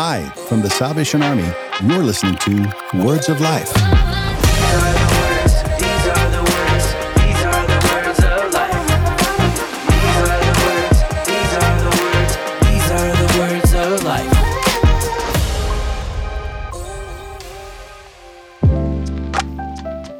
Hi, from the Salvation Army, you're listening to Words of Life.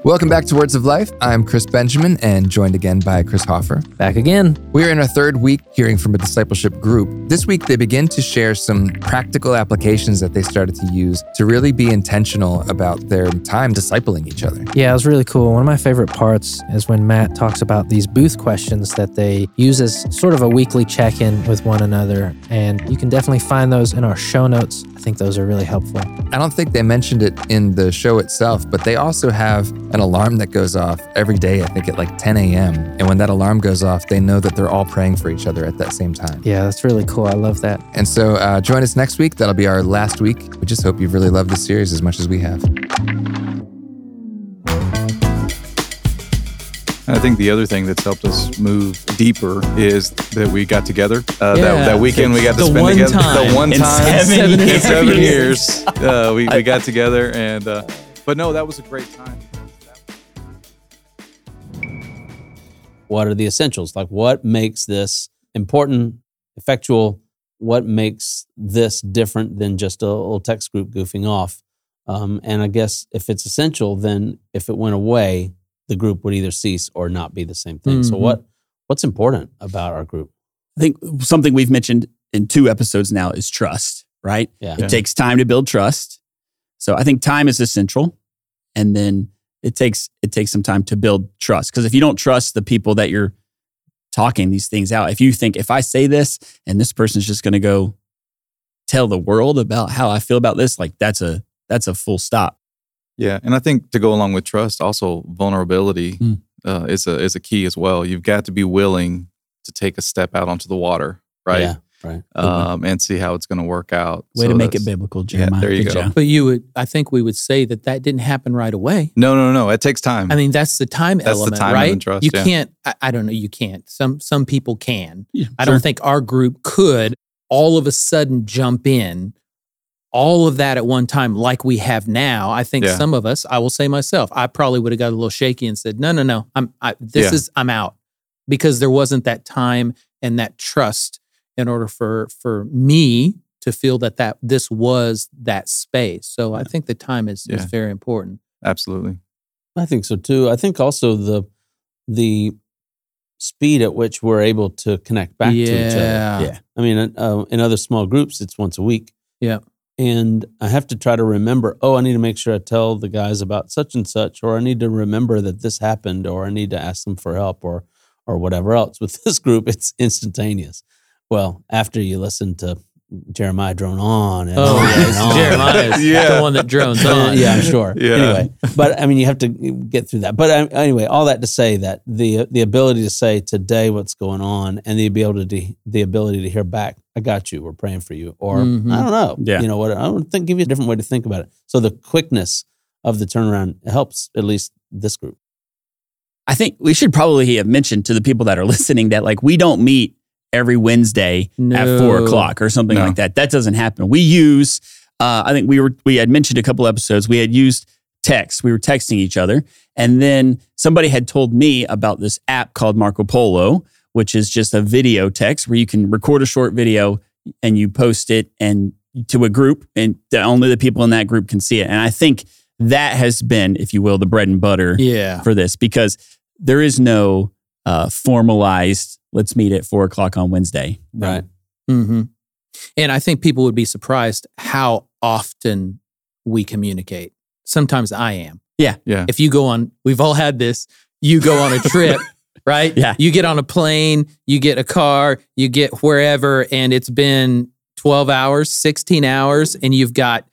Welcome back to Words of Life. I'm Chris Benjamin and joined again by Chris Hoffer. Back again. We're in our third week hearing from a discipleship group. This week, they begin to share some practical applications that they started to use to really be intentional about their time discipling each other. Yeah, it was really cool. One of my favorite parts is when Matt talks about these Booth questions that they use as sort of a weekly check in with one another. And you can definitely find those in our show notes. I think those are really helpful. I don't think they mentioned it in the show itself, but they also have an alarm that goes off every day, I think at like 10 a.m. And when that alarm goes off, they know that they're all praying for each other at that same time. Yeah, that's really cool. I love that. And so uh, join us next week. That'll be our last week. We just hope you've really loved this series as much as we have. I think the other thing that's helped us move deeper is that we got together. Uh, Yeah. that, that weekend we got to The spend together. time the one in time seven in years. seven years, uh, we, we got together. And uh, but no, that was a great time. What are the essentials? Like what makes this important, effectual? What makes this different than just a little text group goofing off? Um, and I guess if it's essential, then if it went away, the group would either cease or not be the same thing. So Mhm. what what's important about our group? I think something we've mentioned in two episodes now is trust, right? Yeah. It takes time to build trust. So I think time is essential. And then it takes it takes some time to build trust. Because if you don't trust the people that you're talking these things out, if you think if I say this and this person's just gonna go tell the world about how I feel about this, like that's a that's a full stop. Yeah, and I think to go along with trust, also vulnerability Mm. uh, is a is a key as well. You've got to be willing to take a step out onto the water, right? Yeah. Right. Um, and see how it's going to work out. Way So to make it biblical, Jeremiah. there you Good go. job. But you would, I think we would say that that didn't happen right away. No, no, no. It takes time. I mean, that's the time That's the element, time right? trust, you yeah. can't. I, I don't know. You can't. Some some people can. Yeah, I sure. don't think our group could all of a sudden jump in all of that at one time like we have now. I think Yeah. some of us, I will say myself, I probably would have got a little shaky and said, "No, no, no. I'm I, this Yeah. is I'm out." Because there wasn't that time and that trust in order for for me to feel that that this was that space. So I think the time is is very important. Absolutely. I think so too. I think also the the speed at which we're able to connect back to each other. Yeah. Yeah. I mean, uh, in other small groups, it's once a week. Yeah. And I have to try to remember, oh, I need to make sure I tell the guys about such and such, or I need to remember that this happened, or I need to ask them for help, or or whatever else. With this group, it's instantaneous. Well, after you listen to Jeremiah drone on and Oh, on yeah, and on. Jeremiah is Yeah. the one that drones Uh, on. yeah, I'm sure. Yeah. Anyway, but I mean, you have to get through that. But uh, anyway, all that to say that the the ability to say today what's going on, and the ability to the ability to hear back, I got you. We're praying for you, or Mhm. I don't know. Yeah. you know what? I don't think give you a different way to think about it. So the quickness of the turnaround helps at least this group. I think we should probably have mentioned to the people that are listening that like we don't meet every Wednesday at four o'clock or something No. like that. That doesn't happen. We use, uh, I think we were we had mentioned a couple episodes. We had used text. We were texting each other, and then somebody had told me about this app called Marco Polo, which is just a video text where you can record a short video and you post it and to a group, and the, only the people in that group can see it. And I think that has been, if you will, the bread and butter Yeah. for this because there is no uh, formalized let's meet at four o'clock on Wednesday. Right. hmm And I think people would be surprised how often we communicate. Sometimes I am. Yeah. Yeah. If you go on, we've all had this. You go on a trip, right? Yeah. You get on a plane, you get a car, you get wherever, and it's been 12 hours, 16 hours, and you've got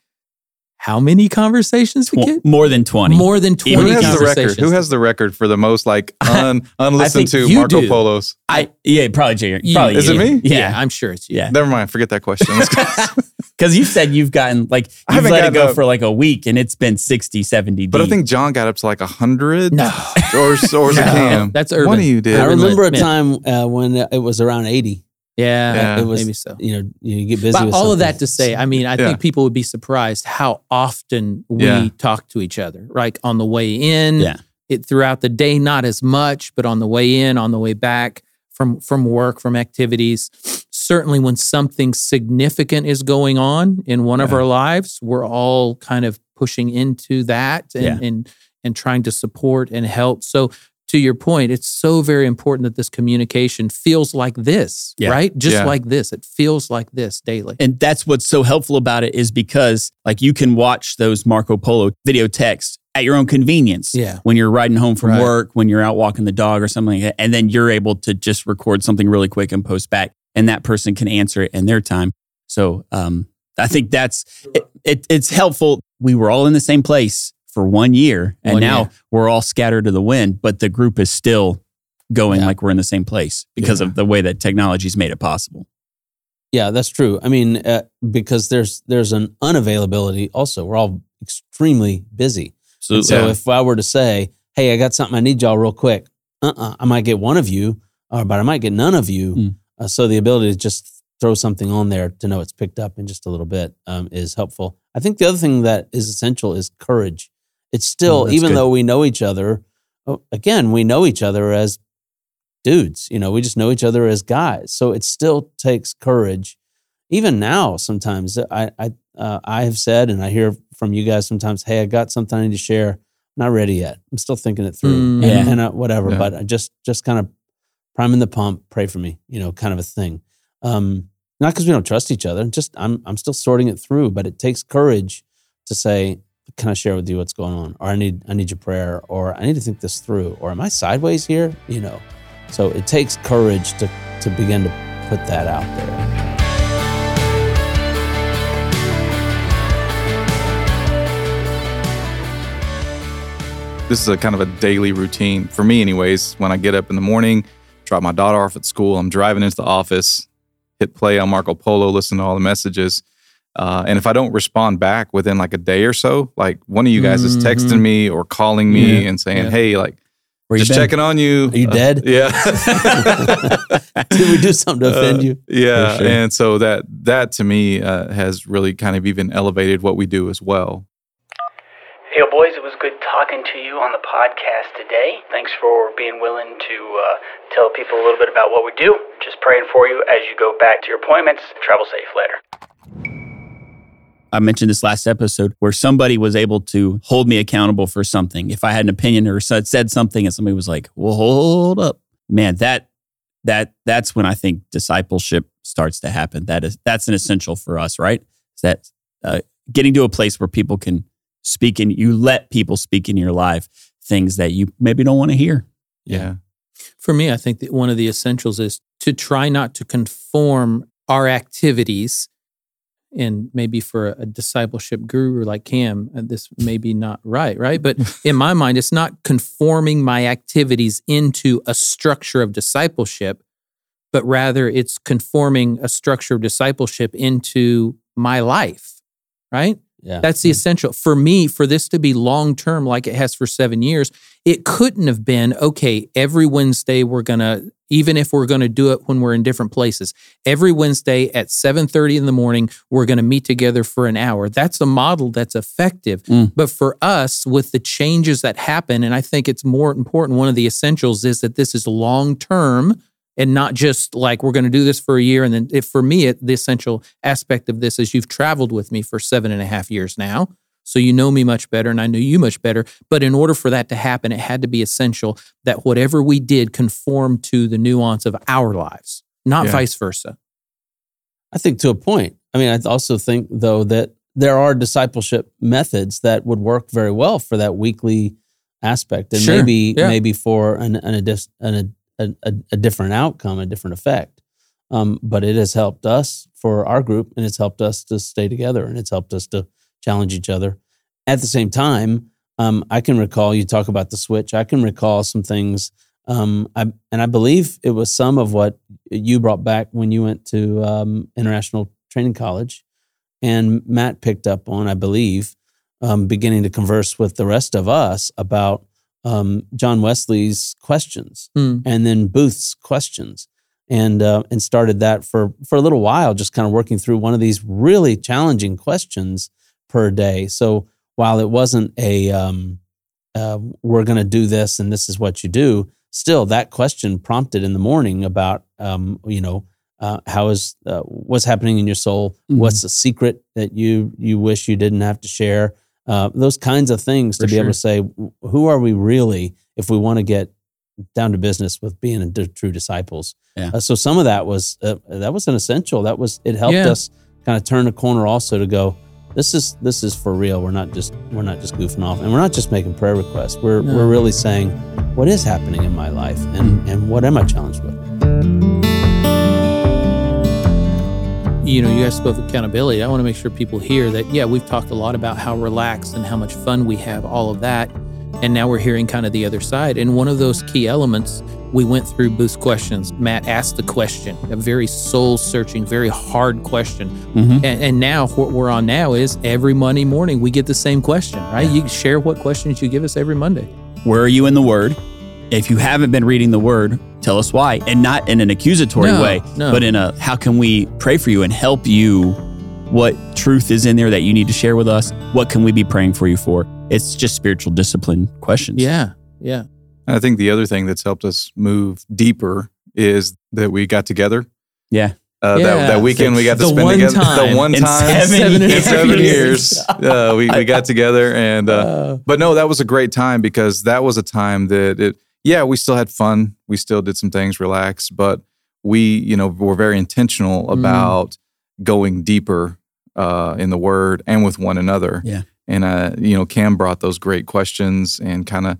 how many conversations to Tw- get? more than 20. More than 20 Who has the record? Who has the record for the most like un, unlistened to Marco do. Polos? I yeah, probably Jay. You- Probably Is it me? Yeah, Yeah, I'm sure it's you. yeah. Never mind. Forget that question. Because you said you've gotten like I you've let it go up. for like a week and it's been 60, 70 but I think John got up to like a hundred. No. Or or No, Cam. that's One of you did. I Urban remember a time uh, when it was around 80. Yeah, Yeah. It was- maybe so. You know, you get busy. But with all of that to say, I mean, I Yeah. think people would be surprised how often we Yeah. talk to each other. Like on the way in, Yeah. it throughout the day, not as much, but on the way in, on the way back from from work, from activities. Certainly, when something significant is going on in one of our lives, we're all kind of pushing into that and Yeah. and and trying to support and help. So. To your point, it's so very important that this communication feels like this, Yeah. right? Just Yeah. like this. It feels like this daily. And that's what's so helpful about it is because like you can watch those Marco Polo video texts at your own convenience. Yeah. When you're riding home from Right. work, when you're out walking the dog or something like that. And then you're able to just record something really quick and post back. And that person can answer it in their time. So um, I think that's it, it, it's helpful. We were all in the same place for one year. And One now year. we're all scattered to the wind, but the group is still going Yeah. like we're in the same place because Yeah. of the way that technology's made it possible. Yeah, that's true. I mean, uh, because there's there's an unavailability. Also, we're all extremely busy. So, so Yeah. if I were to say, "Hey, I got something I need y'all real quick," uh-uh, I might get one of you, uh, but I might get none of you. Mm. Uh, so the ability to just throw something on there to know it's picked up in just a little bit um, is helpful. I think the other thing that is essential is courage. It's still, Oh, even good. though we know each other, oh, again, we know each other as dudes. You know, we just know each other as guys. So it still takes courage. Even now, sometimes I I uh, I have said, and I hear from you guys sometimes, "Hey, I got something I need to share. Not ready yet. I'm still thinking it through, Mm. and, Yeah. and uh, whatever." Yeah. But I just just kind of priming the pump, pray for me, you know, kind of a thing. Um, not because we don't trust each other. Just I'm I'm still sorting it through, but it takes courage to say, "Can I share with you what's going on?" Or I need I need your prayer, or I need to think this through, or am I sideways here? You know. So it takes courage to to begin to put that out there. this is a kind of a daily routine for me anyways when i get up in the morning drop my daughter off at school i'm driving into the office hit play on marco polo listen to all the messages uh, and if i don't respond back within like a day or so like one of you guys is texting Mhm. me or calling me Yeah. and saying Yeah. hey like Where you just been? checking on you Are you Uh, dead? yeah Did we do something to offend Uh, you? yeah sure. and so that that to me uh, has really kind of even elevated what we do as well Hey, boys, it was good talking to you on the podcast today. Thanks for being willing to uh, tell people a little bit about what we do. Just praying for you as you go back to your appointments. Travel safe later. I mentioned this last episode where somebody was able to hold me accountable for something. If I had an opinion or said said something and somebody was like, "Well, hold up." Man, that that that's when I think discipleship starts to happen. That is that's an essential for us, right? Is that uh, getting to a place where people can speak and you let people speak in your life things that you maybe don't want to hear. yeah For me, I think that one of the essentials is to try not to conform our activities. And maybe for a discipleship guru like Cam, uh, this may be not right, right? But in my mind, it's not conforming my activities into a structure of discipleship, but rather it's conforming a structure of discipleship into my life, right? Yeah. That's the essential. For me, for this to be long term, like it has for seven years, it couldn't have been okay. Every Wednesday, we're gonna, even if we're gonna do it when we're in different places, every Wednesday at seven thirty in the morning, we're gonna meet together for an hour. That's a model that's effective. Mm. But for us, with the changes that happen, and I think it's more important. One of the essentials is that this is long term and not just like we're going to do this for a year. And then, if for me, it, the essential aspect of this is you've traveled with me for seven and a half years now. So you know me much better and I know you much better. But in order for that to happen, it had to be essential that whatever we did conformed to the nuance of our lives, not Yeah. vice versa. I think to a point. I mean, I also think though that there are discipleship methods that would work very well for that weekly aspect, and Sure, maybe yeah. maybe for an an, an a, a, a different outcome, a different effect. Um, but it has helped us for our group, and it's helped us to stay together, and it's helped us to challenge each other. At the same time, um, I can recall you talk about the switch. I can recall some things, um, I, and I believe it was some of what you brought back when you went to um, International Training College, and Matt picked up on, I believe, um, beginning to converse with the rest of us about um, John Wesley's questions Hmm. and then Booth's questions. and uh, and started that for for a little while, just kind of working through one of these really challenging questions per day. So while it wasn't a um, uh, we're going to do this and this is what you do, still that question prompted in the morning about um, you know uh, how is uh, what's happening in your soul, Mhm. what's the secret that you you wish you didn't have to share, uh, those kinds of things to For be able to say who are we really if we want to get down to business with being a d- true disciples. Yeah. Uh, so some of that was uh, that was an essential. That was it helped Yeah. us kind of turn a corner also to go. This is this is for real. We're not just we're not just goofing off, and we're not just making prayer requests. We're No. we're really saying what is happening in my life, and and what am I challenged with? You know, you guys spoke of accountability. I want to make sure people hear that, yeah, we've talked a lot about how relaxed and how much fun we have, all of that. And now we're hearing kind of the other side. And one of those key elements, we went through Booth's questions. Matt asked the question, a very soul searching, very hard question. Mhm. And, and now what we're on now is every Monday morning we get the same question, right? You share what questions you give us every Monday. Where are you in the Word? If you haven't been reading the Word, tell us why, and not in an accusatory No, way, no. but in a how can we pray for you and help you? What truth is in there that you need to share with us? What can we be praying for you for? It's just spiritual discipline questions. Yeah. Yeah. I think the other thing that's helped us move deeper is that we got together. Yeah. Uh, Yeah. that, that weekend we got to spend together. time. The one In time seven in years. seven years, uh, we, we got together and uh, but no, that was a great time because that was a time that it, yeah, we still had fun. We still did some things, relaxed, but we, you know, were very intentional about going deeper uh, in the word and with one another. Yeah. And, uh, you know, Cam brought those great questions and kind of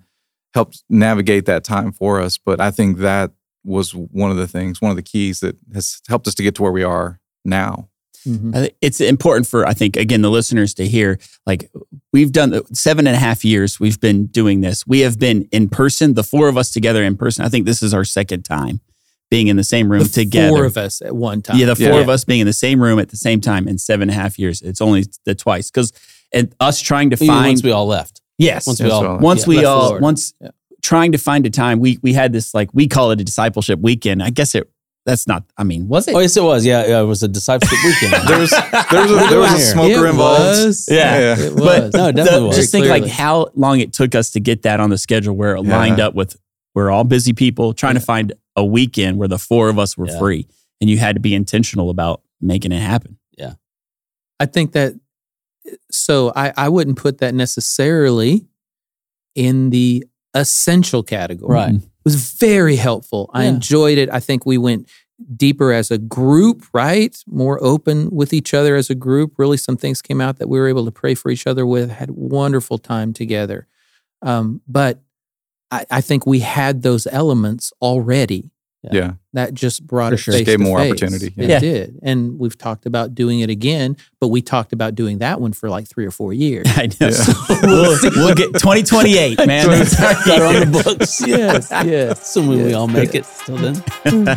helped navigate that time for us. But I think that was one of the things, one of the keys that has helped us to get to where we are now. Mhm. It's important for, I think, again, the listeners to hear like, we've done seven and a half years, we've been doing this. We have been in person, the four of us together in person. I think this is our second time being in the same room The together. four of us at one time. Yeah, the four Yeah. of us being in the same room at the same time in seven and a half years. It's only the twice because and us trying to Even find once we all left. yes Once we all well, once yeah, we left all once Yeah. trying to find a time we we had this like we call it a discipleship weekend. I guess it that's not. I mean, was it? Oh yes, it was. Yeah, yeah, it was a discipleship weekend. There was there was a, there was a smoker It involved. was. Yeah. Yeah. It But was. No, it definitely the- was. just think like how long it took us to get that on the schedule where it Yeah. lined up with we're all busy people trying to find a weekend where the four of us were Yeah. free and you had to be intentional about making it happen. Yeah, I think that so I, I wouldn't put that necessarily in the essential category. Right. Mm-hmm. It was very helpful. I enjoyed it. I think we went deeper as a group, right? More open with each other as a group. Really, some things came out that we were able to pray for each other with, had wonderful time together. Um, but I, I think we had those elements already Yeah. that just brought For it sure. face Just gave to more face. opportunity, It yeah. did, and we've talked about doing it again, but we talked about doing that one for like three or four years. I know. Yeah. we'll, we'll get 2028, man. That's our Got her year. on the books. yes, yes. Assuming we all make it till then.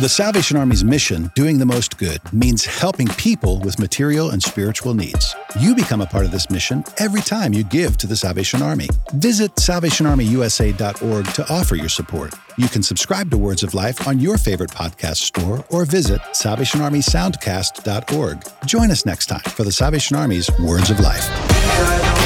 The Salvation Army's mission, doing the most good, means helping people with material and spiritual needs. You become a part of this mission every time you give to the Salvation Army. Visit salvationarmyusa.org to offer your support. You can subscribe to Words of Life on your favorite podcast store or visit salvationarmysoundcast.org. Join us next time for the Salvation Army's Words of Life.